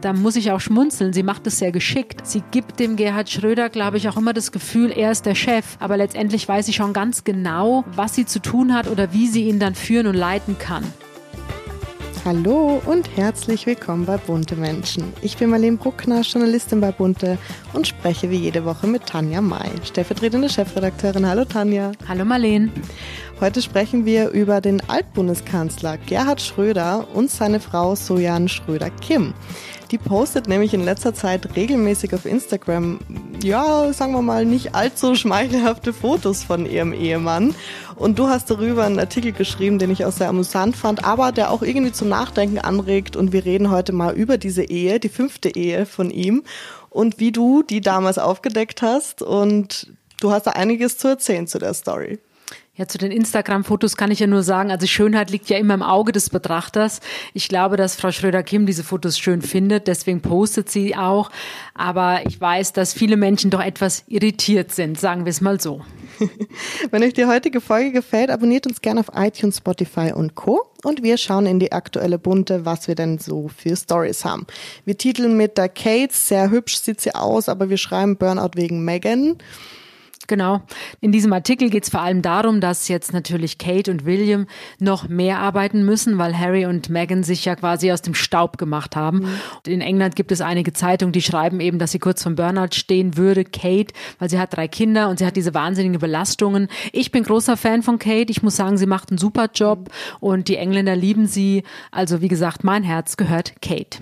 da muss ich auch schmunzeln. Sie macht es sehr geschickt. Sie gibt dem Gerhard Schröder, glaube ich, auch immer das Gefühl, er ist der Chef. Aber letztendlich weiß sie schon ganz genau, was sie zu tun hat oder wie sie ihn dann führen und leiten kann. Hallo und herzlich willkommen bei Bunte Menschen. Ich bin Marlene Bruckner, Journalistin bei Bunte und spreche wie jede Woche mit Tanja May, stellvertretende Chefredakteurin. Hallo Tanja. Hallo Marlene. Heute sprechen wir über den Altbundeskanzler Gerhard Schröder und seine Frau Sojan Schröder-Kim. Die postet nämlich in letzter Zeit regelmäßig auf Instagram, ja, sagen wir mal, nicht allzu schmeichelhafte Fotos von ihrem Ehemann. Und du hast darüber einen Artikel geschrieben, den ich auch sehr amüsant fand, aber der auch irgendwie zum Nachdenken anregt. Und wir reden heute mal über diese Ehe, die fünfte Ehe von ihm und wie du die damals aufgedeckt hast. Und du hast da einiges zu erzählen zu der Story. Ja, zu den Instagram-Fotos kann ich ja nur sagen, also Schönheit liegt ja immer im Auge des Betrachters. Ich glaube, dass Frau Schröder-Kim diese Fotos schön findet, deswegen postet sie auch. Aber ich weiß, dass viele Menschen doch etwas irritiert sind, sagen wir es mal so. Wenn euch die heutige Folge gefällt, abonniert uns gerne auf iTunes, Spotify und Co. Und wir schauen in die aktuelle Bunte, was wir denn so für Stories haben. Wir titeln mit der Kate, sehr hübsch sieht sie aus, aber wir schreiben Burnout wegen Megan. Genau. In diesem Artikel geht es vor allem darum, dass jetzt natürlich Kate und William noch mehr arbeiten müssen, weil Harry und Meghan sich ja quasi aus dem Staub gemacht haben. Mhm. In England gibt es einige Zeitungen, die schreiben eben, dass sie kurz vom Burnout stehen würde, Kate, weil sie hat drei Kinder und sie hat diese wahnsinnigen Belastungen. Ich bin großer Fan von Kate. Ich muss sagen, sie macht einen super Job und die Engländer lieben sie. Also wie gesagt, mein Herz gehört Kate.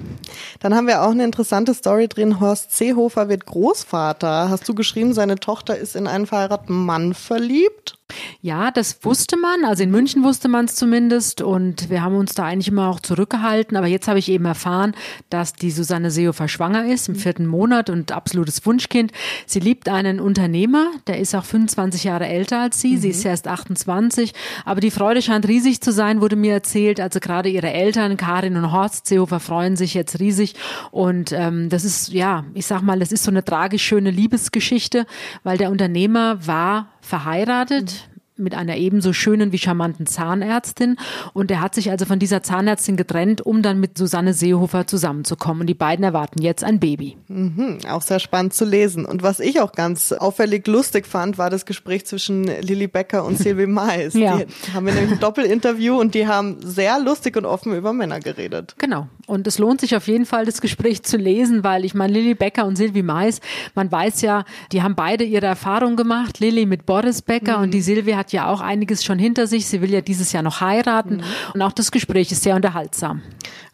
Dann haben wir auch eine interessante Story drin. Horst Seehofer wird Großvater. Hast du geschrieben, seine Tochter ist in einen verheirateten Mann verliebt. Ja, das wusste man. Also in München wusste man es zumindest und wir haben uns da eigentlich immer auch zurückgehalten. Aber jetzt habe ich eben erfahren, dass die Susanne Seehofer schwanger ist im vierten Monat und absolutes Wunschkind. Sie liebt einen Unternehmer, der ist auch 25 Jahre älter als sie. Mhm. Sie ist erst 28. Aber die Freude scheint riesig zu sein, wurde mir erzählt. Also gerade ihre Eltern, Karin und Horst Seehofer, freuen sich jetzt riesig. Und ähm, das ist, ja, ich sag mal, das ist so eine tragisch schöne Liebesgeschichte, weil der Unternehmer war verheiratet mit einer ebenso schönen wie charmanten Zahnärztin. Und er hat sich also von dieser Zahnärztin getrennt, um dann mit Susanne Seehofer zusammenzukommen. Und die beiden erwarten jetzt ein Baby. Mhm, auch sehr spannend zu lesen. Und was ich auch ganz auffällig lustig fand, war das Gespräch zwischen Lilly Becker und Sylvie Mais. ja. Die haben wir nämlich ein Doppelinterview und die haben sehr lustig und offen über Männer geredet. Genau. Und es lohnt sich auf jeden Fall, das Gespräch zu lesen, weil ich meine, Lilly Becker und Sylvie Mais, man weiß ja, die haben beide ihre Erfahrung gemacht. Lilly mit Boris Becker mhm. und die Sylvie hat hat ja auch einiges schon hinter sich. Sie will ja dieses Jahr noch heiraten. Mhm. Und auch das Gespräch ist sehr unterhaltsam.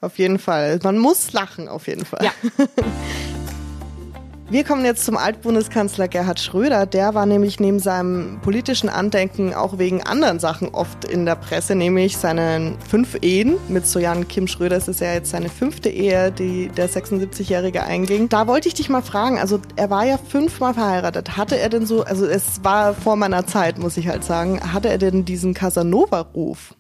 Auf jeden Fall. Man muss lachen, auf jeden Fall. Ja. Wir kommen jetzt zum Altbundeskanzler Gerhard Schröder. Der war nämlich neben seinem politischen Andenken auch wegen anderen Sachen oft in der Presse, nämlich seinen fünf Ehen. Mit Sojan Kim Schröder ist es ja jetzt seine fünfte Ehe, die der 76-Jährige einging. Da wollte ich dich mal fragen, also er war ja fünfmal verheiratet. Hatte er denn so, also es war vor meiner Zeit, muss ich halt sagen, hatte er denn diesen Casanova-Ruf?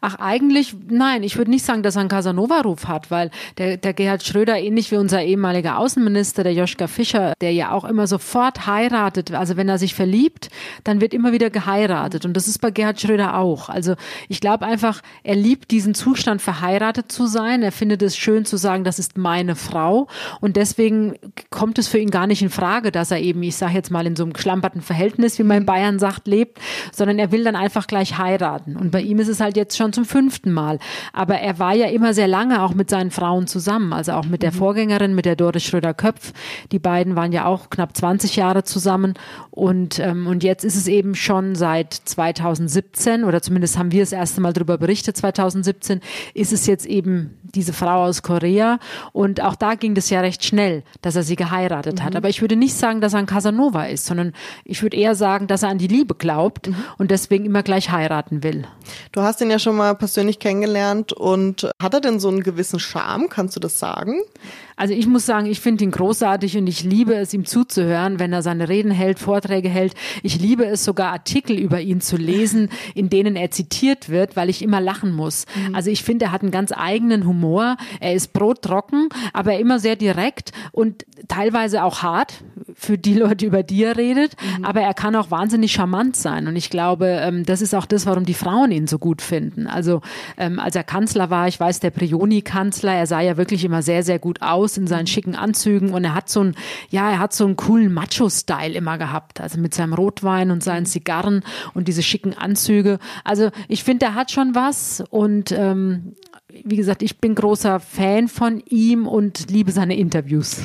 Ach, eigentlich, nein, ich würde nicht sagen, dass er einen Casanova-Ruf hat, weil der, der Gerhard Schröder, ähnlich wie unser ehemaliger Außenminister, der Joschka Fischer, der ja auch immer sofort heiratet, also wenn er sich verliebt, dann wird immer wieder geheiratet. Und das ist bei Gerhard Schröder auch. Also ich glaube einfach, er liebt diesen Zustand, verheiratet zu sein. Er findet es schön zu sagen, das ist meine Frau. Und deswegen kommt es für ihn gar nicht in Frage, dass er eben, ich sage jetzt mal, in so einem geschlamperten Verhältnis, wie man in Bayern sagt, lebt, sondern er will dann einfach gleich heiraten. Und bei ihm ist es halt jetzt schon zum fünften Mal. Aber er war ja immer sehr lange auch mit seinen Frauen zusammen, also auch mit der mhm. Vorgängerin, mit der Doris Schröder-Köpf. Die beiden waren ja auch knapp 20 Jahre zusammen. Und, ähm, und jetzt ist es eben schon seit 2017, oder zumindest haben wir das erste Mal darüber berichtet, 2017, ist es jetzt eben diese Frau aus Korea. Und auch da ging das ja recht schnell, dass er sie geheiratet mhm. hat. Aber ich würde nicht sagen, dass er ein Casanova ist, sondern ich würde eher sagen, dass er an die Liebe glaubt mhm. und deswegen immer gleich heiraten will. Du hast ihn ja schon mal persönlich kennengelernt und hat er denn so einen gewissen Charme? Kannst du das sagen? Also ich muss sagen, ich finde ihn großartig und ich liebe es, ihm zuzuhören, wenn er seine Reden hält, Vorträge hält. Ich liebe es sogar, Artikel über ihn zu lesen, in denen er zitiert wird, weil ich immer lachen muss. Mhm. Also ich finde, er hat einen ganz eigenen Humor. Er ist brottrocken, aber immer sehr direkt und teilweise auch hart für die Leute, über die er redet, mhm. aber er kann auch wahnsinnig charmant sein. Und ich glaube, ähm, das ist auch das, warum die Frauen ihn so gut finden. Also ähm, als er Kanzler war, ich weiß, der Prioni-Kanzler, er sah ja wirklich immer sehr, sehr gut aus in seinen mhm. schicken Anzügen und er hat so ein, ja, er hat so einen coolen Macho-Style immer gehabt. Also mit seinem Rotwein und seinen Zigarren und diese schicken Anzüge. Also ich finde, er hat schon was und ähm, wie gesagt, ich bin großer Fan von ihm und liebe seine Interviews.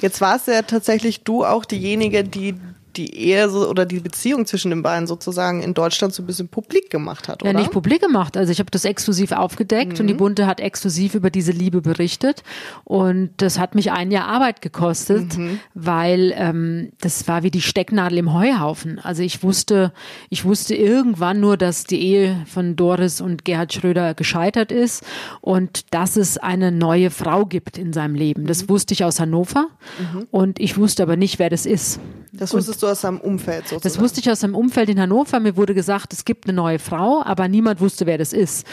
Jetzt warst ja tatsächlich du auch diejenige, die die Ehe so, oder die Beziehung zwischen den beiden sozusagen in Deutschland so ein bisschen publik gemacht hat, oder? Ja, nicht publik gemacht. Also ich habe das exklusiv aufgedeckt mhm. und die mhm. Bunte hat exklusiv über diese Liebe berichtet. Und das hat mich ein Jahr Arbeit gekostet, mhm. weil ähm, das war wie die Stecknadel im Heuhaufen. Also ich wusste, ich wusste irgendwann nur, dass die Ehe von Doris und Gerhard Schröder gescheitert ist und dass es eine neue Frau gibt in seinem Leben. Das mhm. wusste ich aus Hannover mhm. und ich wusste aber nicht, wer das ist. Das wusstest du aus seinem Umfeld sozusagen? Das wusste ich aus seinem Umfeld in Hannover. Mir wurde gesagt, es gibt eine neue Frau, aber niemand wusste, wer das ist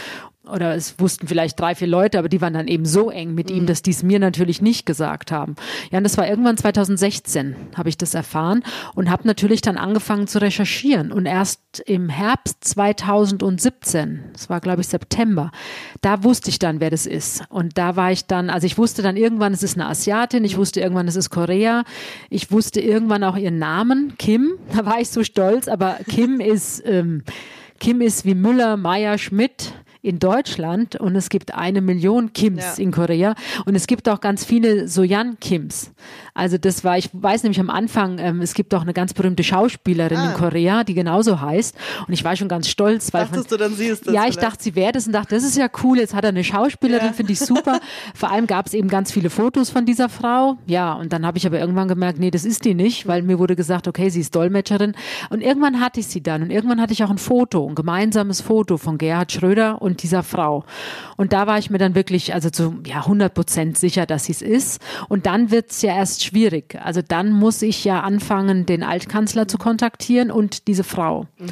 oder es wussten vielleicht drei, vier Leute, aber die waren dann eben so eng mit mhm. ihm, dass die es mir natürlich nicht gesagt haben. Ja, und das war irgendwann 2016, habe ich das erfahren und habe natürlich dann angefangen zu recherchieren. Und erst im Herbst 2017, das war glaube ich September, da wusste ich dann, wer das ist. Und da war ich dann, also ich wusste dann irgendwann, es ist eine Asiatin, ich wusste irgendwann, es ist Korea, ich wusste irgendwann auch ihren Namen, Kim, da war ich so stolz, aber Kim ist, ähm, Kim ist wie Müller, Meier, Schmidt, in Deutschland und es gibt eine Million Kims ja. in Korea und es gibt auch ganz viele Soyan Kims. Also das war, ich weiß nämlich am Anfang, ähm, es gibt auch eine ganz berühmte Schauspielerin ah. in Korea, die genauso heißt und ich war schon ganz stolz. Weil Dachtest von, du dann sie ist das? Ja, ich vielleicht? dachte, sie wäre das und dachte, das ist ja cool, jetzt hat er eine Schauspielerin, ja. finde ich super. Vor allem gab es eben ganz viele Fotos von dieser Frau. Ja, und dann habe ich aber irgendwann gemerkt, nee, das ist die nicht, weil mir wurde gesagt, okay, sie ist Dolmetscherin und irgendwann hatte ich sie dann und irgendwann hatte ich auch ein Foto, ein gemeinsames Foto von Gerhard Schröder und und dieser Frau. Und da war ich mir dann wirklich, also zu ja, 100 Prozent sicher, dass sie es ist. Und dann wird es ja erst schwierig. Also dann muss ich ja anfangen, den Altkanzler zu kontaktieren und diese Frau. Mhm.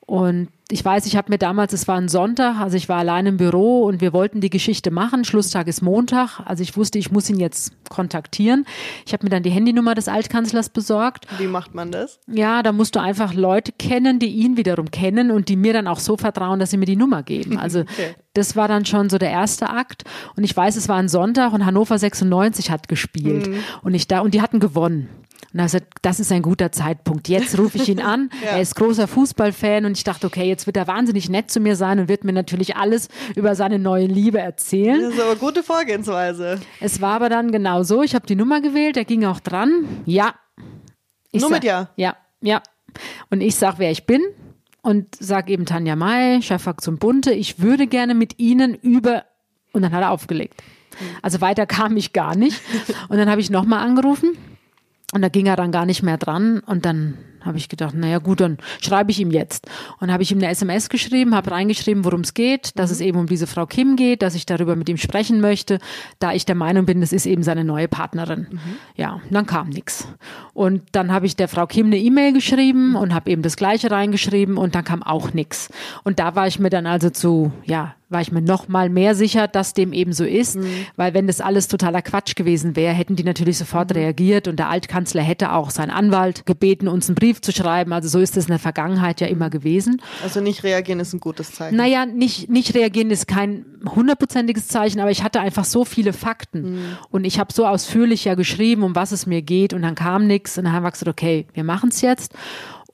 Und ich weiß, ich habe mir damals, es war ein Sonntag, also ich war allein im Büro und wir wollten die Geschichte machen. Schlusstag ist Montag, also ich wusste, ich muss ihn jetzt kontaktieren. Ich habe mir dann die Handynummer des Altkanzlers besorgt. Wie macht man das? Ja, da musst du einfach Leute kennen, die ihn wiederum kennen und die mir dann auch so vertrauen, dass sie mir die Nummer geben. Also okay. das war dann schon so der erste Akt. Und ich weiß, es war ein Sonntag und Hannover 96 hat gespielt mhm. und ich da und die hatten gewonnen. Und er gesagt, das ist ein guter Zeitpunkt. Jetzt rufe ich ihn an. ja. Er ist großer Fußballfan und ich dachte, okay, jetzt wird er wahnsinnig nett zu mir sein und wird mir natürlich alles über seine neue Liebe erzählen. Das ist aber gute Vorgehensweise. Es war aber dann genau so. Ich habe die Nummer gewählt, er ging auch dran. Ja. Ich Nur sag, mit Ja? Ja, ja. Und ich sage, wer ich bin und sage eben Tanja May, Chefaktion Bunte, ich würde gerne mit Ihnen über und dann hat er aufgelegt. Also weiter kam ich gar nicht. Und dann habe ich nochmal angerufen und da ging er dann gar nicht mehr dran und dann habe ich gedacht, naja gut, dann schreibe ich ihm jetzt. Und habe ich ihm eine SMS geschrieben, habe reingeschrieben, worum es geht, dass mhm. es eben um diese Frau Kim geht, dass ich darüber mit ihm sprechen möchte, da ich der Meinung bin, es ist eben seine neue Partnerin. Mhm. Ja, dann kam nichts. Und dann habe ich der Frau Kim eine E-Mail geschrieben und habe eben das gleiche reingeschrieben und dann kam auch nichts. Und da war ich mir dann also zu, ja, war ich mir noch mal mehr sicher, dass dem eben so ist, mhm. weil wenn das alles totaler Quatsch gewesen wäre, hätten die natürlich sofort mhm. reagiert und der Altkanzler hätte auch seinen Anwalt gebeten, uns einen Brief zu schreiben. Also so ist es in der Vergangenheit ja immer gewesen. Also nicht reagieren ist ein gutes Zeichen. Naja, nicht, nicht reagieren ist kein hundertprozentiges Zeichen, aber ich hatte einfach so viele Fakten mhm. und ich habe so ausführlich ja geschrieben, um was es mir geht und dann kam nichts und dann haben wir gesagt, okay, wir machen es jetzt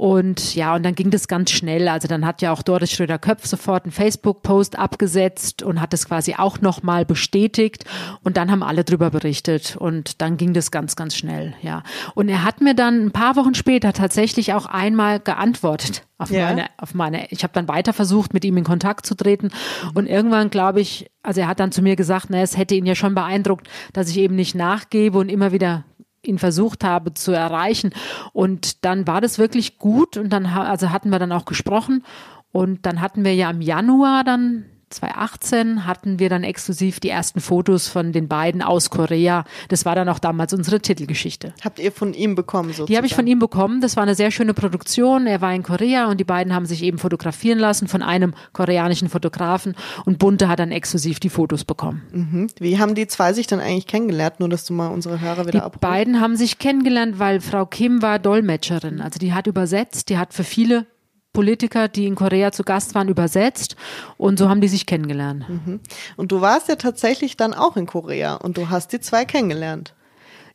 und ja, und dann ging das ganz schnell. Also dann hat ja auch Doris Schröder-Köpf sofort einen Facebook-Post abgesetzt und hat das quasi auch nochmal bestätigt. Und dann haben alle drüber berichtet. Und dann ging das ganz, ganz schnell, ja. Und er hat mir dann ein paar Wochen später tatsächlich auch einmal geantwortet auf ja. meine, auf meine, ich habe dann weiter versucht, mit ihm in Kontakt zu treten. Und irgendwann, glaube ich, also er hat dann zu mir gesagt, na, es hätte ihn ja schon beeindruckt, dass ich eben nicht nachgebe und immer wieder ihn versucht habe zu erreichen. Und dann war das wirklich gut und dann also hatten wir dann auch gesprochen und dann hatten wir ja im Januar dann 2018 hatten wir dann exklusiv die ersten Fotos von den beiden aus Korea. Das war dann auch damals unsere Titelgeschichte. Habt ihr von ihm bekommen sozusagen? Die habe ich von ihm bekommen. Das war eine sehr schöne Produktion. Er war in Korea und die beiden haben sich eben fotografieren lassen von einem koreanischen Fotografen und Bunte hat dann exklusiv die Fotos bekommen. Mhm. Wie haben die zwei sich dann eigentlich kennengelernt? Nur, dass du mal unsere Hörer wieder abholst. Die beiden haben sich kennengelernt, weil Frau Kim war Dolmetscherin. Also die hat übersetzt, die hat für viele Politiker, die in Korea zu Gast waren, übersetzt und so haben die sich kennengelernt. Mhm. Und du warst ja tatsächlich dann auch in Korea und du hast die zwei kennengelernt.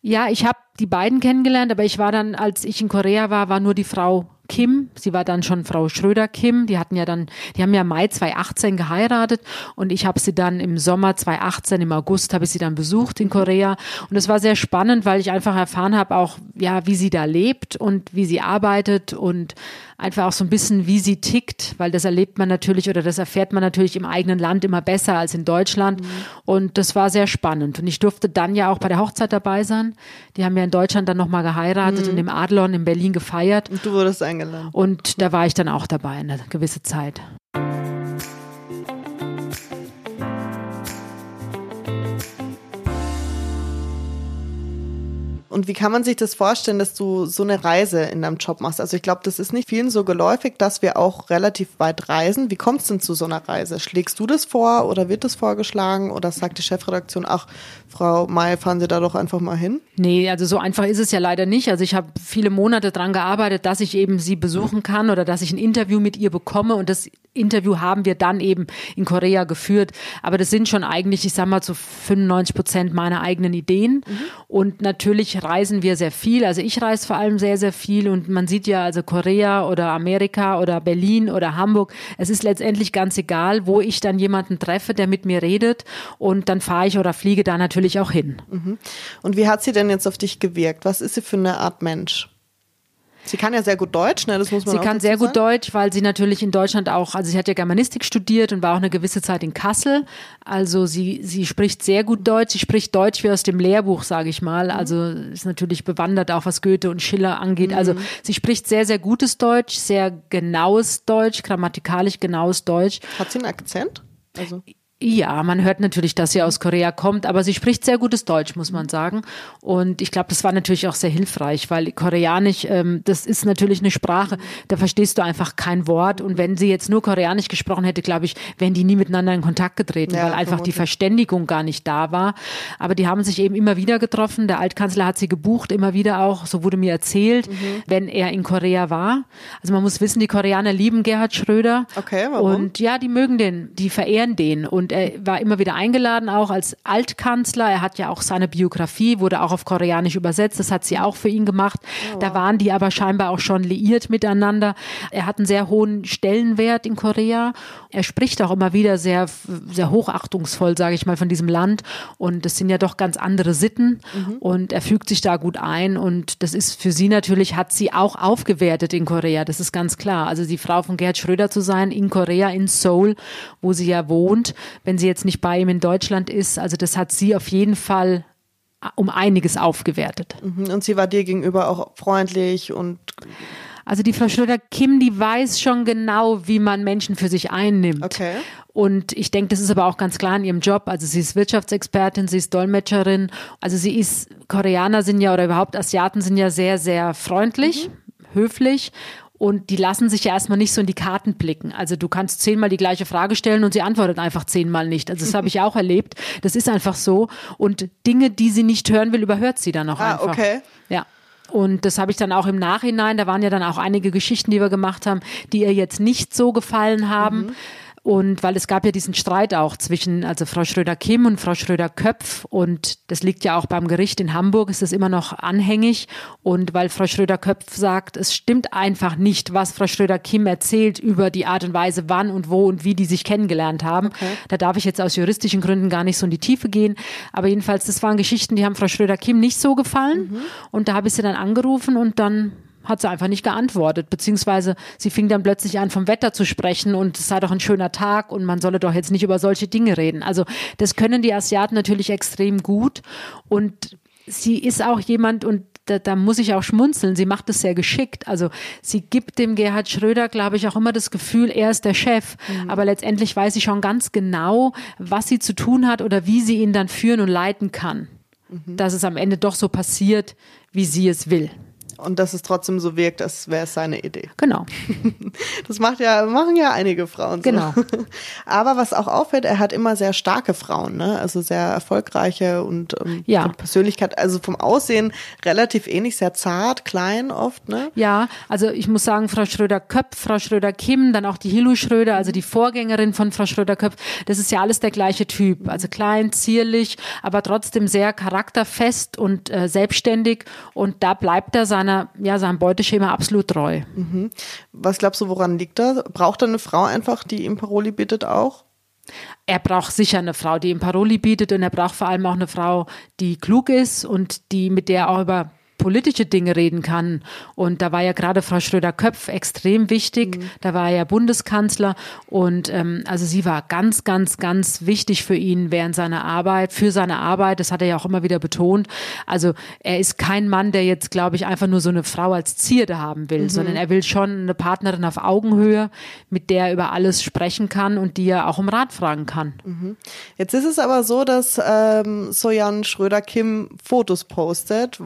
Ja, ich habe die beiden kennengelernt, aber ich war dann, als ich in Korea war, war nur die Frau Kim. Sie war dann schon Frau Schröder Kim. Die hatten ja dann, die haben ja Mai 2018 geheiratet und ich habe sie dann im Sommer 2018, im August habe ich sie dann besucht in Korea und es war sehr spannend, weil ich einfach erfahren habe auch, ja, wie sie da lebt und wie sie arbeitet und einfach auch so ein bisschen, wie sie tickt, weil das erlebt man natürlich oder das erfährt man natürlich im eigenen Land immer besser als in Deutschland. Mhm. Und das war sehr spannend. Und ich durfte dann ja auch bei der Hochzeit dabei sein. Die haben ja in Deutschland dann nochmal geheiratet mhm. und im Adlon in Berlin gefeiert. Und du wurdest eingeladen. Und da war ich dann auch dabei eine gewisse Zeit. Und wie kann man sich das vorstellen, dass du so eine Reise in deinem Job machst? Also ich glaube, das ist nicht vielen so geläufig, dass wir auch relativ weit reisen. Wie kommt es denn zu so einer Reise? Schlägst du das vor oder wird das vorgeschlagen oder sagt die Chefredaktion, ach, Frau May, fahren Sie da doch einfach mal hin? Nee, also so einfach ist es ja leider nicht. Also ich habe viele Monate daran gearbeitet, dass ich eben sie besuchen kann oder dass ich ein Interview mit ihr bekomme und das Interview haben wir dann eben in Korea geführt. Aber das sind schon eigentlich, ich sag mal, zu 95 Prozent meiner eigenen Ideen. Mhm. Und natürlich reisen wir sehr viel. Also ich reise vor allem sehr, sehr viel. Und man sieht ja also Korea oder Amerika oder Berlin oder Hamburg. Es ist letztendlich ganz egal, wo ich dann jemanden treffe, der mit mir redet. Und dann fahre ich oder fliege da natürlich auch hin. Mhm. Und wie hat sie denn jetzt auf dich gewirkt? Was ist sie für eine Art Mensch? Sie kann ja sehr gut Deutsch, ne? Das muss man Sie kann sehr gut Deutsch, weil sie natürlich in Deutschland auch, also sie hat ja Germanistik studiert und war auch eine gewisse Zeit in Kassel. Also sie, sie spricht sehr gut Deutsch. Sie spricht Deutsch wie aus dem Lehrbuch, sage ich mal. Also ist natürlich bewandert auch, was Goethe und Schiller angeht. Also mhm. sie spricht sehr, sehr gutes Deutsch, sehr genaues Deutsch, grammatikalisch genaues Deutsch. Hat sie einen Akzent? Also. Ja, man hört natürlich, dass sie aus Korea kommt, aber sie spricht sehr gutes Deutsch, muss man sagen. Und ich glaube, das war natürlich auch sehr hilfreich, weil Koreanisch, ähm, das ist natürlich eine Sprache, da verstehst du einfach kein Wort. Und wenn sie jetzt nur Koreanisch gesprochen hätte, glaube ich, wären die nie miteinander in Kontakt getreten, ja, weil einfach vermutlich. die Verständigung gar nicht da war. Aber die haben sich eben immer wieder getroffen. Der Altkanzler hat sie gebucht, immer wieder auch, so wurde mir erzählt, mhm. wenn er in Korea war. Also man muss wissen, die Koreaner lieben Gerhard Schröder. Okay, warum? Und ja, die mögen den, die verehren den. Und und er war immer wieder eingeladen, auch als Altkanzler. Er hat ja auch seine Biografie, wurde auch auf Koreanisch übersetzt. Das hat sie auch für ihn gemacht. Oh. Da waren die aber scheinbar auch schon liiert miteinander. Er hat einen sehr hohen Stellenwert in Korea. Er spricht auch immer wieder sehr, sehr hochachtungsvoll, sage ich mal, von diesem Land. Und es sind ja doch ganz andere Sitten. Mhm. Und er fügt sich da gut ein. Und das ist für sie natürlich, hat sie auch aufgewertet in Korea. Das ist ganz klar. Also die Frau von Gerd Schröder zu sein in Korea, in Seoul, wo sie ja wohnt, wenn sie jetzt nicht bei ihm in Deutschland ist. Also das hat sie auf jeden Fall äh, um einiges aufgewertet. Mhm. Und sie war dir gegenüber auch freundlich und also die Frau Schröder-Kim, die weiß schon genau, wie man Menschen für sich einnimmt. Okay. Und ich denke, das ist aber auch ganz klar in ihrem Job. Also sie ist Wirtschaftsexpertin, sie ist Dolmetscherin. Also sie ist, Koreaner sind ja oder überhaupt Asiaten sind ja sehr, sehr freundlich, mhm. höflich und die lassen sich ja erstmal nicht so in die Karten blicken. Also du kannst zehnmal die gleiche Frage stellen und sie antwortet einfach zehnmal nicht. Also das habe ich auch erlebt. Das ist einfach so. Und Dinge, die sie nicht hören will, überhört sie dann auch ah, einfach. Okay. Ja. Und das habe ich dann auch im Nachhinein, da waren ja dann auch einige Geschichten, die wir gemacht haben, die ihr jetzt nicht so gefallen haben. Mhm und weil es gab ja diesen Streit auch zwischen also Frau Schröder-Kim und Frau Schröder-Köpf und das liegt ja auch beim Gericht in Hamburg, ist das immer noch anhängig. Und weil Frau Schröder-Köpf sagt, es stimmt einfach nicht, was Frau Schröder-Kim erzählt über die Art und Weise, wann und wo und wie die sich kennengelernt haben. Okay. Da darf ich jetzt aus juristischen Gründen gar nicht so in die Tiefe gehen. Aber jedenfalls, das waren Geschichten, die haben Frau Schröder-Kim nicht so gefallen. Mhm. Und da habe ich sie dann angerufen und dann hat sie einfach nicht geantwortet, beziehungsweise sie fing dann plötzlich an, vom Wetter zu sprechen und es sei doch ein schöner Tag und man solle doch jetzt nicht über solche Dinge reden. Also das können die Asiaten natürlich extrem gut und sie ist auch jemand und da, da muss ich auch schmunzeln. Sie macht es sehr geschickt. Also sie gibt dem Gerhard Schröder, glaube ich, auch immer das Gefühl, er ist der Chef. Mhm. Aber letztendlich weiß sie schon ganz genau, was sie zu tun hat oder wie sie ihn dann führen und leiten kann. Mhm. Dass es am Ende doch so passiert, wie sie es will und dass es trotzdem so wirkt, als wäre es seine Idee. Genau. Das macht ja, machen ja einige Frauen so. Genau. Aber was auch auffällt, er hat immer sehr starke Frauen, ne? Also sehr erfolgreiche und ähm, ja. Persönlichkeit, also vom Aussehen relativ ähnlich, sehr zart, klein oft, ne? Ja, also ich muss sagen, Frau Schröder-Köpf, Frau Schröder-Kim, dann auch die Hilu Schröder, also die Vorgängerin von Frau Schröder-Köpf, das ist ja alles der gleiche Typ. Also klein, zierlich, aber trotzdem sehr charakterfest und äh, selbstständig und da bleibt er sein seiner, ja, seinem Beuteschema absolut treu. Mhm. Was glaubst du, woran liegt das? Braucht er eine Frau einfach, die ihm Paroli bietet auch? Er braucht sicher eine Frau, die ihm Paroli bietet und er braucht vor allem auch eine Frau, die klug ist und die mit der auch über politische Dinge reden kann. Und da war ja gerade Frau Schröder-Köpf extrem wichtig. Mhm. Da war er ja Bundeskanzler. Und ähm, also sie war ganz, ganz, ganz wichtig für ihn während seiner Arbeit, für seine Arbeit. Das hat er ja auch immer wieder betont. Also er ist kein Mann, der jetzt, glaube ich, einfach nur so eine Frau als Zierde haben will, mhm. sondern er will schon eine Partnerin auf Augenhöhe, mit der er über alles sprechen kann und die er auch um Rat fragen kann. Mhm. Jetzt ist es aber so, dass ähm, Sojan Schröder-Kim Fotos postet.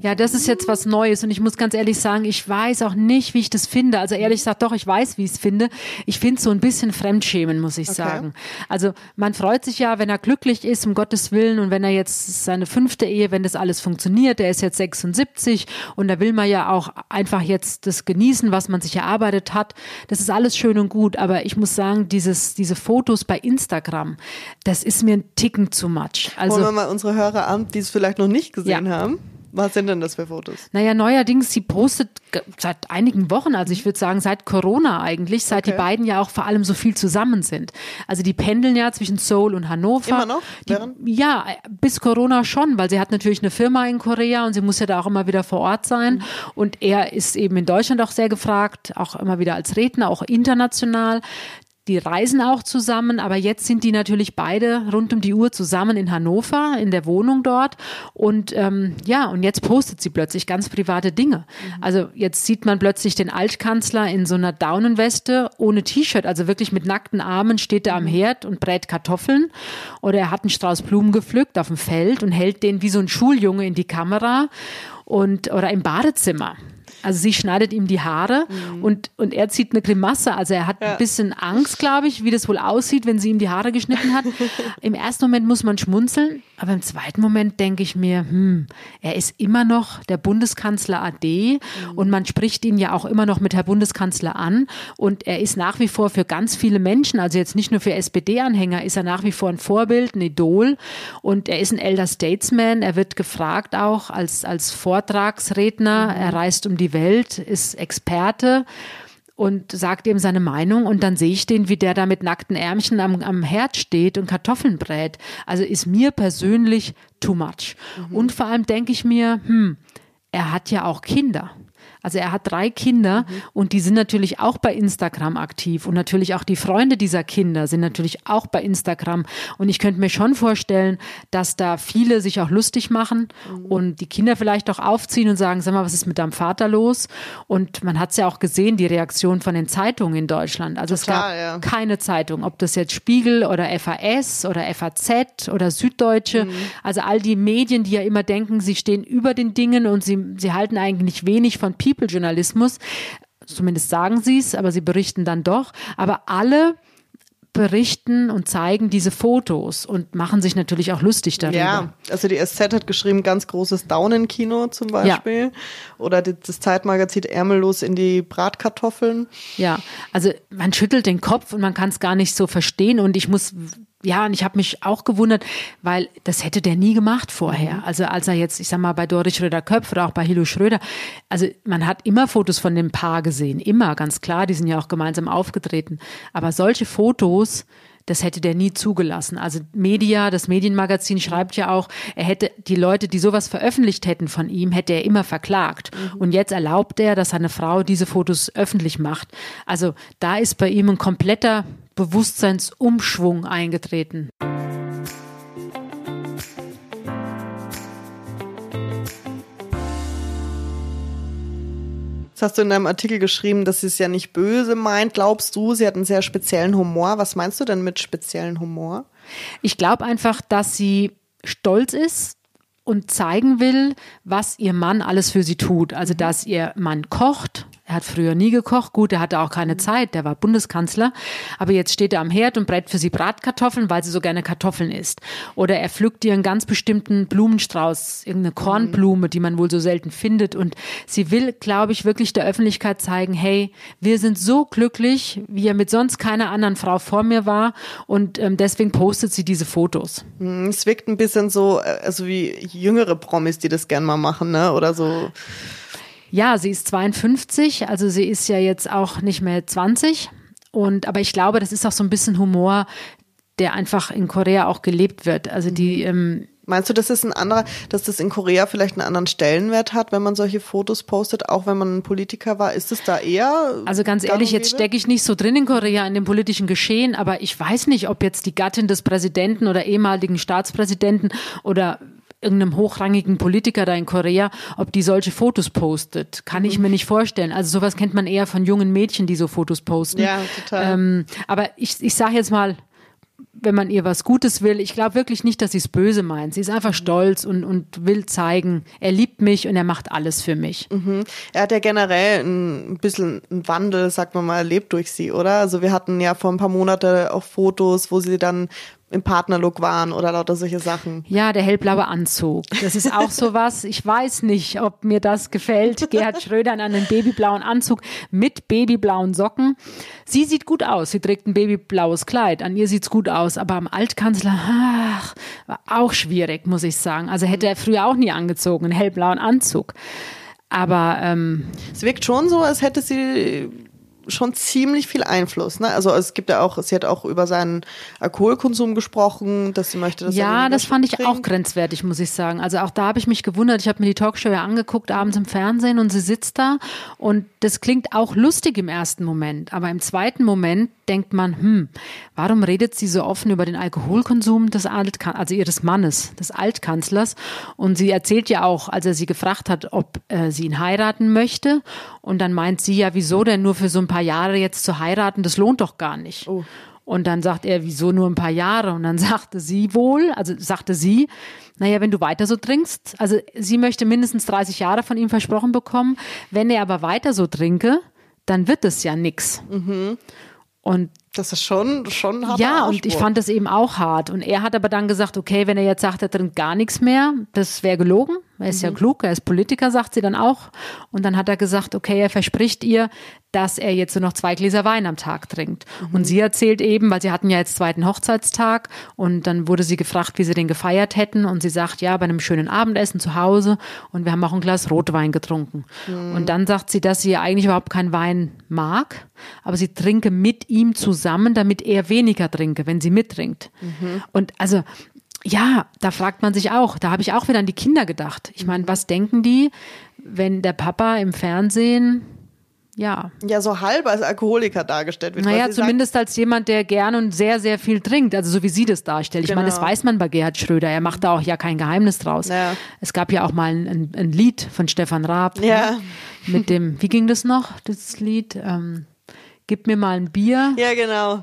Ja, das ist jetzt was Neues und ich muss ganz ehrlich sagen, ich weiß auch nicht, wie ich das finde. Also ehrlich gesagt, doch, ich weiß, wie ich es finde. Ich finde es so ein bisschen Fremdschämen, muss ich okay. sagen. Also man freut sich ja, wenn er glücklich ist, um Gottes Willen und wenn er jetzt seine fünfte Ehe, wenn das alles funktioniert, der ist jetzt 76 und da will man ja auch einfach jetzt das genießen, was man sich erarbeitet hat. Das ist alles schön und gut, aber ich muss sagen, dieses, diese Fotos bei Instagram, das ist mir ein Ticken zu much. Also, Holen wir mal unsere Hörer an, die es vielleicht noch nicht gesehen ja. haben. Was sind denn das für Fotos? Naja, neuerdings, sie postet seit einigen Wochen, also ich würde sagen seit Corona eigentlich, seit okay. die beiden ja auch vor allem so viel zusammen sind. Also die pendeln ja zwischen Seoul und Hannover. Immer noch? Die, ja, bis Corona schon, weil sie hat natürlich eine Firma in Korea und sie muss ja da auch immer wieder vor Ort sein. Mhm. Und er ist eben in Deutschland auch sehr gefragt, auch immer wieder als Redner, auch international. Die reisen auch zusammen, aber jetzt sind die natürlich beide rund um die Uhr zusammen in Hannover, in der Wohnung dort. Und ähm, ja, und jetzt postet sie plötzlich ganz private Dinge. Mhm. Also jetzt sieht man plötzlich den Altkanzler in so einer Daunenweste ohne T-Shirt, also wirklich mit nackten Armen steht er am mhm. Herd und brät Kartoffeln. Oder er hat einen Strauß Blumen gepflückt auf dem Feld und hält den wie so ein Schuljunge in die Kamera und oder im Badezimmer. Also sie schneidet ihm die Haare mhm. und, und er zieht eine Grimasse. Also er hat ja. ein bisschen Angst, glaube ich, wie das wohl aussieht, wenn sie ihm die Haare geschnitten hat. Im ersten Moment muss man schmunzeln, aber im zweiten Moment denke ich mir, hm, er ist immer noch der Bundeskanzler AD mhm. und man spricht ihn ja auch immer noch mit Herr Bundeskanzler an und er ist nach wie vor für ganz viele Menschen, also jetzt nicht nur für SPD-Anhänger, ist er nach wie vor ein Vorbild, ein Idol und er ist ein Elder Statesman. Er wird gefragt auch als, als Vortragsredner. Mhm. Er reist um die Welt, ist Experte und sagt ihm seine Meinung und dann sehe ich den, wie der da mit nackten Ärmchen am, am Herd steht und Kartoffeln brät. Also ist mir persönlich too much. Mhm. Und vor allem denke ich mir, hm, er hat ja auch Kinder. Also er hat drei Kinder mhm. und die sind natürlich auch bei Instagram aktiv und natürlich auch die Freunde dieser Kinder sind natürlich auch bei Instagram. Und ich könnte mir schon vorstellen, dass da viele sich auch lustig machen mhm. und die Kinder vielleicht auch aufziehen und sagen, sag mal, was ist mit deinem Vater los? Und man hat es ja auch gesehen, die Reaktion von den Zeitungen in Deutschland. Also Total, es gab ja. keine Zeitung, ob das jetzt Spiegel oder FAS oder FAZ oder Süddeutsche, mhm. also all die Medien, die ja immer denken, sie stehen über den Dingen und sie, sie halten eigentlich wenig von People People-Journalismus. Zumindest sagen sie es, aber sie berichten dann doch. Aber alle berichten und zeigen diese Fotos und machen sich natürlich auch lustig darüber. Ja, also die SZ hat geschrieben, ganz großes Down-in-Kino zum Beispiel. Ja. Oder das Zeitmagazin Ärmellos in die Bratkartoffeln. Ja, also man schüttelt den Kopf und man kann es gar nicht so verstehen. Und ich muss ja, und ich habe mich auch gewundert, weil das hätte der nie gemacht vorher. Mhm. Also als er jetzt, ich sag mal, bei Doris Schröder-Köpf oder auch bei Hilo Schröder, also man hat immer Fotos von dem Paar gesehen, immer, ganz klar, die sind ja auch gemeinsam aufgetreten. Aber solche Fotos, das hätte der nie zugelassen. Also Media, das Medienmagazin schreibt ja auch, er hätte die Leute, die sowas veröffentlicht hätten von ihm, hätte er immer verklagt. Mhm. Und jetzt erlaubt er, dass seine Frau diese Fotos öffentlich macht. Also da ist bei ihm ein kompletter Bewusstseinsumschwung eingetreten. hast du in deinem Artikel geschrieben, dass sie es ja nicht böse meint. Glaubst du, sie hat einen sehr speziellen Humor? Was meinst du denn mit speziellen Humor? Ich glaube einfach, dass sie stolz ist und zeigen will, was ihr Mann alles für sie tut. Also, dass ihr Mann kocht, er hat früher nie gekocht. Gut, er hatte auch keine Zeit. Der war Bundeskanzler. Aber jetzt steht er am Herd und brät für sie Bratkartoffeln, weil sie so gerne Kartoffeln isst. Oder er pflückt ihr einen ganz bestimmten Blumenstrauß, irgendeine Kornblume, die man wohl so selten findet. Und sie will, glaube ich, wirklich der Öffentlichkeit zeigen, hey, wir sind so glücklich, wie er mit sonst keiner anderen Frau vor mir war. Und ähm, deswegen postet sie diese Fotos. Hm, es wirkt ein bisschen so, äh, also wie jüngere Promis, die das gern mal machen, ne? Oder so. Ja, sie ist 52, also sie ist ja jetzt auch nicht mehr 20. Und, aber ich glaube, das ist auch so ein bisschen Humor, der einfach in Korea auch gelebt wird. Also die, ähm, Meinst du, das ist ein anderer, dass das in Korea vielleicht einen anderen Stellenwert hat, wenn man solche Fotos postet, auch wenn man ein Politiker war? Ist es da eher? Also ganz ehrlich, jetzt stecke ich nicht so drin in Korea in dem politischen Geschehen, aber ich weiß nicht, ob jetzt die Gattin des Präsidenten oder ehemaligen Staatspräsidenten oder irgendeinem hochrangigen Politiker da in Korea, ob die solche Fotos postet. Kann ich mir nicht vorstellen. Also sowas kennt man eher von jungen Mädchen, die so Fotos posten. Ja, total. Ähm, aber ich, ich sage jetzt mal, wenn man ihr was Gutes will. Ich glaube wirklich nicht, dass sie es böse meint. Sie ist einfach mhm. stolz und, und will zeigen, er liebt mich und er macht alles für mich. Mhm. Er hat ja generell ein bisschen einen Wandel, sagt man mal, erlebt durch sie, oder? Also wir hatten ja vor ein paar Monaten auch Fotos, wo sie dann im Partnerlook waren oder lauter solche Sachen. Ja, der hellblaue Anzug. Das ist auch so was. Ich weiß nicht, ob mir das gefällt. Gerhard Schröder in einem babyblauen Anzug mit babyblauen Socken. Sie sieht gut aus. Sie trägt ein babyblaues Kleid. An ihr sieht's gut aus. Aber am Altkanzler, ach, war auch schwierig, muss ich sagen. Also hätte er früher auch nie angezogen, einen hellblauen Anzug. Aber ähm, es wirkt schon so, als hätte sie schon ziemlich viel Einfluss. Ne? Also es gibt ja auch, sie hat auch über seinen Alkoholkonsum gesprochen, dass sie möchte, dass ja, er das fand ich trinkt. auch grenzwertig, muss ich sagen. Also auch da habe ich mich gewundert. Ich habe mir die Talkshow ja angeguckt abends im Fernsehen und sie sitzt da und das klingt auch lustig im ersten Moment, aber im zweiten Moment denkt man, hm, warum redet sie so offen über den Alkoholkonsum des Altkan also ihres Mannes, des Altkanzlers? Und sie erzählt ja auch, als er sie gefragt hat, ob äh, sie ihn heiraten möchte. Und dann meint sie ja, wieso denn nur für so ein paar Jahre jetzt zu heiraten? Das lohnt doch gar nicht. Oh. Und dann sagt er, wieso nur ein paar Jahre? Und dann sagte sie wohl, also sagte sie, naja, wenn du weiter so trinkst, also sie möchte mindestens 30 Jahre von ihm versprochen bekommen. Wenn er aber weiter so trinke, dann wird es ja nix. Mhm. Und das ist schon, schon hart. Ja, und ich fand das eben auch hart. Und er hat aber dann gesagt, okay, wenn er jetzt sagt, er trinkt gar nichts mehr, das wäre gelogen. Er ist mhm. ja klug, er ist Politiker, sagt sie dann auch. Und dann hat er gesagt, okay, er verspricht ihr, dass er jetzt nur noch zwei Gläser Wein am Tag trinkt. Mhm. Und sie erzählt eben, weil sie hatten ja jetzt zweiten Hochzeitstag und dann wurde sie gefragt, wie sie den gefeiert hätten. Und sie sagt, ja, bei einem schönen Abendessen zu Hause und wir haben auch ein Glas Rotwein getrunken. Mhm. Und dann sagt sie, dass sie ja eigentlich überhaupt keinen Wein mag, aber sie trinke mit ihm zusammen, damit er weniger trinke, wenn sie mittrinkt. Mhm. Und also ja, da fragt man sich auch, da habe ich auch wieder an die Kinder gedacht. Ich meine, was denken die, wenn der Papa im Fernsehen ja. Ja, so halb als Alkoholiker dargestellt wird. Naja, zumindest sagt, als jemand, der gern und sehr, sehr viel trinkt, also so wie sie das darstellt. Ich genau. meine, das genau. weiß man bei Gerhard Schröder. Er macht da auch ja kein Geheimnis draus. Ja. Es gab ja auch mal ein, ein, Lied von Stefan Raab. Ja. Ne? Mit dem, wie ging das noch, das Lied? Ähm, Gib mir mal ein Bier. Ja, genau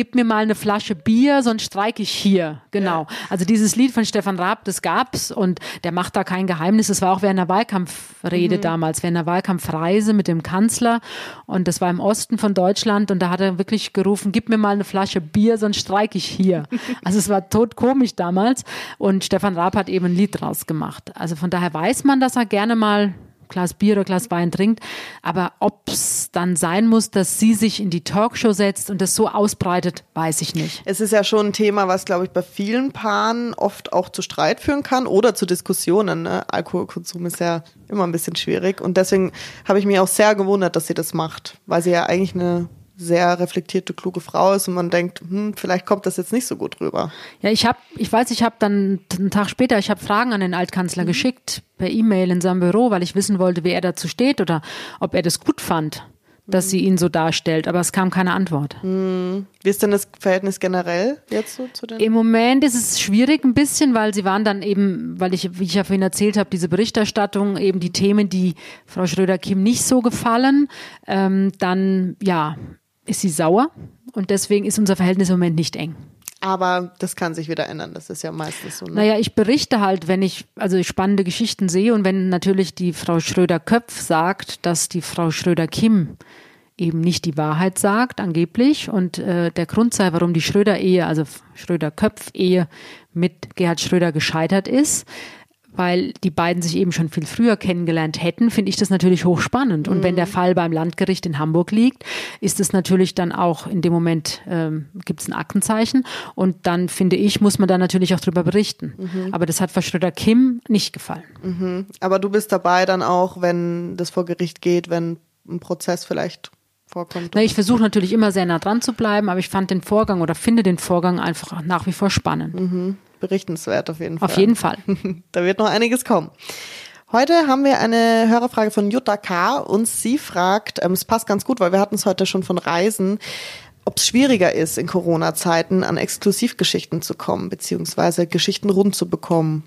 gib mir mal eine Flasche Bier, sonst streike ich hier. Genau. Ja. Also dieses Lied von Stefan Raab, das gab's und der macht da kein Geheimnis. Das war auch während der Wahlkampfrede mhm. damals, während der Wahlkampfreise mit dem Kanzler und das war im Osten von Deutschland und da hat er wirklich gerufen, gib mir mal eine Flasche Bier, sonst streike ich hier. also es war tot komisch damals und Stefan Raab hat eben ein Lied draus gemacht. Also von daher weiß man, dass er gerne mal Glas Bier oder Glas Wein trinkt. Aber ob es dann sein muss, dass sie sich in die Talkshow setzt und das so ausbreitet, weiß ich nicht. Es ist ja schon ein Thema, was, glaube ich, bei vielen Paaren oft auch zu Streit führen kann oder zu Diskussionen. Ne? Alkoholkonsum ist ja immer ein bisschen schwierig. Und deswegen habe ich mich auch sehr gewundert, dass sie das macht, weil sie ja eigentlich eine sehr reflektierte, kluge Frau ist und man denkt, hm, vielleicht kommt das jetzt nicht so gut rüber. Ja, ich habe, ich weiß, ich habe dann einen Tag später, ich habe Fragen an den Altkanzler mhm. geschickt per E-Mail in seinem Büro, weil ich wissen wollte, wie er dazu steht oder ob er das gut fand dass sie ihn so darstellt, aber es kam keine Antwort. Hm. Wie ist denn das Verhältnis generell jetzt so zu den? Im Moment ist es schwierig ein bisschen, weil sie waren dann eben, weil ich, wie ich ja vorhin erzählt habe, diese Berichterstattung, eben die Themen, die Frau Schröder-Kim nicht so gefallen, ähm, dann ja, ist sie sauer und deswegen ist unser Verhältnis im Moment nicht eng. Aber das kann sich wieder ändern. Das ist ja meistens so. Ne? Naja, ich berichte halt, wenn ich also spannende Geschichten sehe und wenn natürlich die Frau Schröder-Köpf sagt, dass die Frau Schröder-Kim eben nicht die Wahrheit sagt, angeblich. Und äh, der Grund sei, warum die Schröder-Ehe, also Schröder-Köpf-Ehe mit Gerhard Schröder gescheitert ist, weil die beiden sich eben schon viel früher kennengelernt hätten, finde ich das natürlich hochspannend. Und mhm. wenn der mhm. Fall beim Landgericht in Hamburg liegt, ist es natürlich dann auch in dem Moment, ähm, gibt es ein Aktenzeichen. Und dann finde ich, muss man da natürlich auch drüber berichten. Mhm. Aber das hat Frau Schröder-Kim nicht gefallen. Mhm. Aber du bist dabei dann auch, wenn das vor Gericht geht, wenn ein Prozess vielleicht vorkommt. Na, ich versuche natürlich immer sehr nah dran zu bleiben, aber ich fand den Vorgang oder finde den Vorgang einfach nach wie vor spannend. Berichtenswert auf jeden Fall. Auf jeden Fall. da wird noch einiges kommen. Heute haben wir eine Hörerfrage von Jutta K. und sie fragt, ähm, es passt ganz gut, weil wir hatten es heute schon von Reisen, ob es schwieriger ist, in Corona-Zeiten an Exklusivgeschichten zu kommen, beziehungsweise Geschichten rund zu bekommen.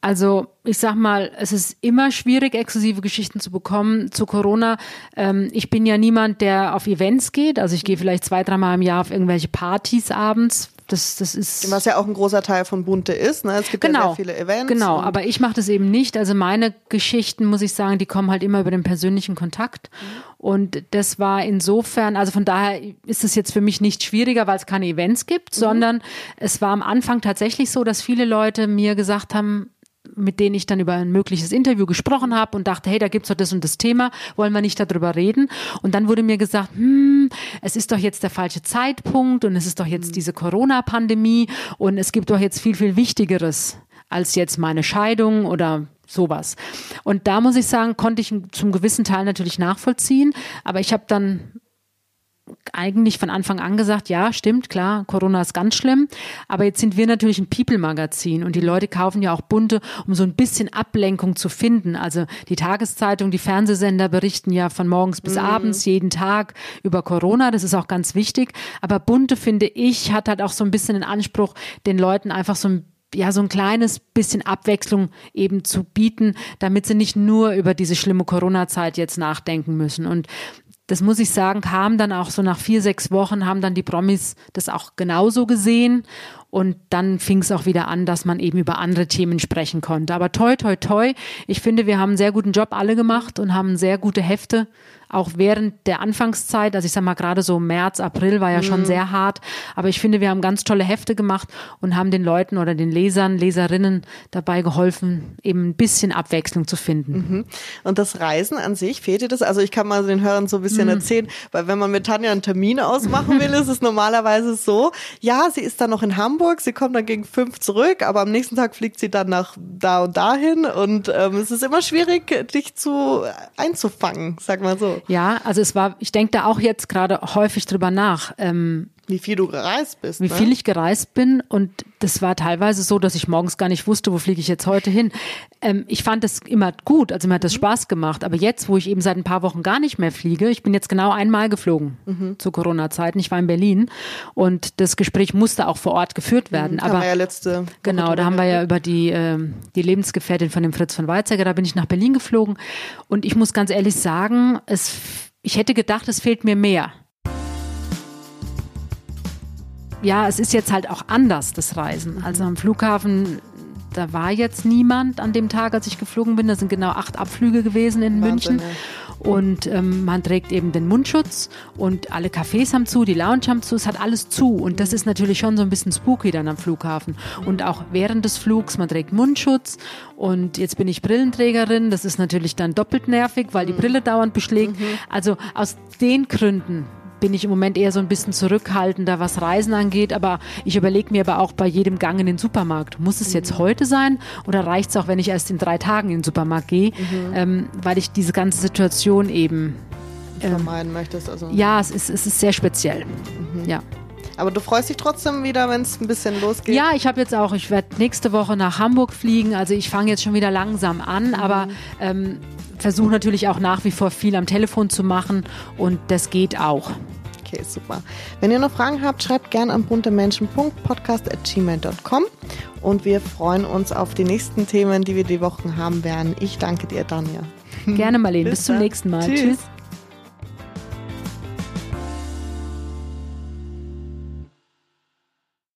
Also ich sag mal, es ist immer schwierig, exklusive Geschichten zu bekommen zu Corona. Ähm, ich bin ja niemand, der auf Events geht. Also ich gehe vielleicht zwei, dreimal im Jahr auf irgendwelche Partys abends, das, das ist Was ja auch ein großer Teil von Bunte ist. Ne? Es gibt genau, ja sehr viele Events. Genau, aber ich mache das eben nicht. Also meine Geschichten, muss ich sagen, die kommen halt immer über den persönlichen Kontakt. Mhm. Und das war insofern, also von daher ist es jetzt für mich nicht schwieriger, weil es keine Events gibt, mhm. sondern es war am Anfang tatsächlich so, dass viele Leute mir gesagt haben, mit denen ich dann über ein mögliches Interview gesprochen habe und dachte, hey, da gibt's doch das und das Thema, wollen wir nicht darüber reden? Und dann wurde mir gesagt, hm, es ist doch jetzt der falsche Zeitpunkt und es ist doch jetzt mhm. diese Corona-Pandemie und es gibt doch jetzt viel, viel Wichtigeres als jetzt meine Scheidung oder sowas. Und da muss ich sagen, konnte ich zum gewissen Teil natürlich nachvollziehen, aber ich habe dann eigentlich von Anfang an gesagt, ja, stimmt, klar, Corona ist ganz schlimm, aber jetzt sind wir natürlich ein People-Magazin und die Leute kaufen ja auch bunte, um so ein bisschen Ablenkung zu finden. Also die Tageszeitung, die Fernsehsender berichten ja von morgens bis mhm. abends jeden Tag über Corona, das ist auch ganz wichtig, aber bunte, finde ich, hat halt auch so ein bisschen den Anspruch, den Leuten einfach so ein ja, so ein kleines bisschen Abwechslung eben zu bieten, damit sie nicht nur über diese schlimme Corona-Zeit jetzt nachdenken müssen. Und das muss ich sagen, kam dann auch so nach vier, sechs Wochen, haben dann die Promis das auch genauso gesehen. Und dann fing es auch wieder an, dass man eben über andere Themen sprechen konnte. Aber toi, toi, toi. Ich finde, wir haben einen sehr guten Job alle gemacht und haben sehr gute Hefte auch während der Anfangszeit, also ich sag mal gerade so März, April war ja mhm. schon sehr hart, aber ich finde, wir haben ganz tolle Hefte gemacht und haben den Leuten oder den Lesern, Leserinnen dabei geholfen, eben ein bisschen Abwechslung zu finden. Mhm. Und das Reisen an sich, fehlt dir das? Also ich kann mal den Hörern so ein bisschen mhm. erzählen, weil wenn man mit Tanja einen Termin ausmachen will, ist es normalerweise so, ja, sie ist dann noch in Hamburg, sie kommt dann gegen fünf zurück, aber am nächsten Tag fliegt sie dann nach da und dahin und ähm, es ist immer schwierig, dich zu einzufangen, sag mal so. Ja, also es war, ich denke da auch jetzt gerade häufig drüber nach. Ähm, wie viel du gereist bist. Wie ne? viel ich gereist bin und das war teilweise so, dass ich morgens gar nicht wusste, wo fliege ich jetzt heute hin. Ähm, ich fand das immer gut, also mir hat das mhm. Spaß gemacht. Aber jetzt, wo ich eben seit ein paar Wochen gar nicht mehr fliege, ich bin jetzt genau einmal geflogen mhm. zu Corona-Zeiten. Ich war in Berlin und das Gespräch musste auch vor Ort geführt mhm, werden. Mhm, aber ja letzte genau, da haben wir ja über die äh, die Lebensgefährtin von dem Fritz von Weizsäcker, da bin ich nach Berlin geflogen und ich muss ganz ehrlich sagen, es ich hätte gedacht, es fehlt mir mehr ja, es ist jetzt halt auch anders, das Reisen. Also am Flughafen, da war jetzt niemand an dem Tag, als ich geflogen bin. Da sind genau acht Abflüge gewesen in Wahnsinn, München. Und ähm, man trägt eben den Mundschutz und alle Cafés haben zu, die Lounge haben zu, es hat alles zu. Und das ist natürlich schon so ein bisschen spooky dann am Flughafen. Und auch während des Flugs, man trägt Mundschutz und jetzt bin ich Brillenträgerin. Das ist natürlich dann doppelt nervig, weil die mhm. Brille dauernd beschlägt. Mhm. Also aus den Gründen bin ich im Moment eher so ein bisschen zurückhaltender, was Reisen angeht. Aber ich überlege mir aber auch bei jedem Gang in den Supermarkt, muss es jetzt mhm. heute sein oder reicht es auch, wenn ich erst in drei Tagen in den Supermarkt gehe, mhm. ähm, weil ich diese ganze Situation eben ähm, vermeiden möchtest. Also. Ja, es ist, es ist sehr speziell. Mhm. Ja. Aber du freust dich trotzdem wieder, wenn es ein bisschen losgeht? Ja, ich habe jetzt auch, ich werde nächste Woche nach Hamburg fliegen. Also ich fange jetzt schon wieder langsam an, mhm. aber ähm, versuche natürlich auch nach wie vor viel am Telefon zu machen und das geht auch. Okay, super. Wenn ihr noch Fragen habt, schreibt gerne an buntemenschen.podcast.gmail.com und wir freuen uns auf die nächsten Themen, die wir die Wochen haben werden. Ich danke dir, Danja. Gerne, Marlene. Bis, Bis zum nächsten Mal. Tschüss. Tschüss.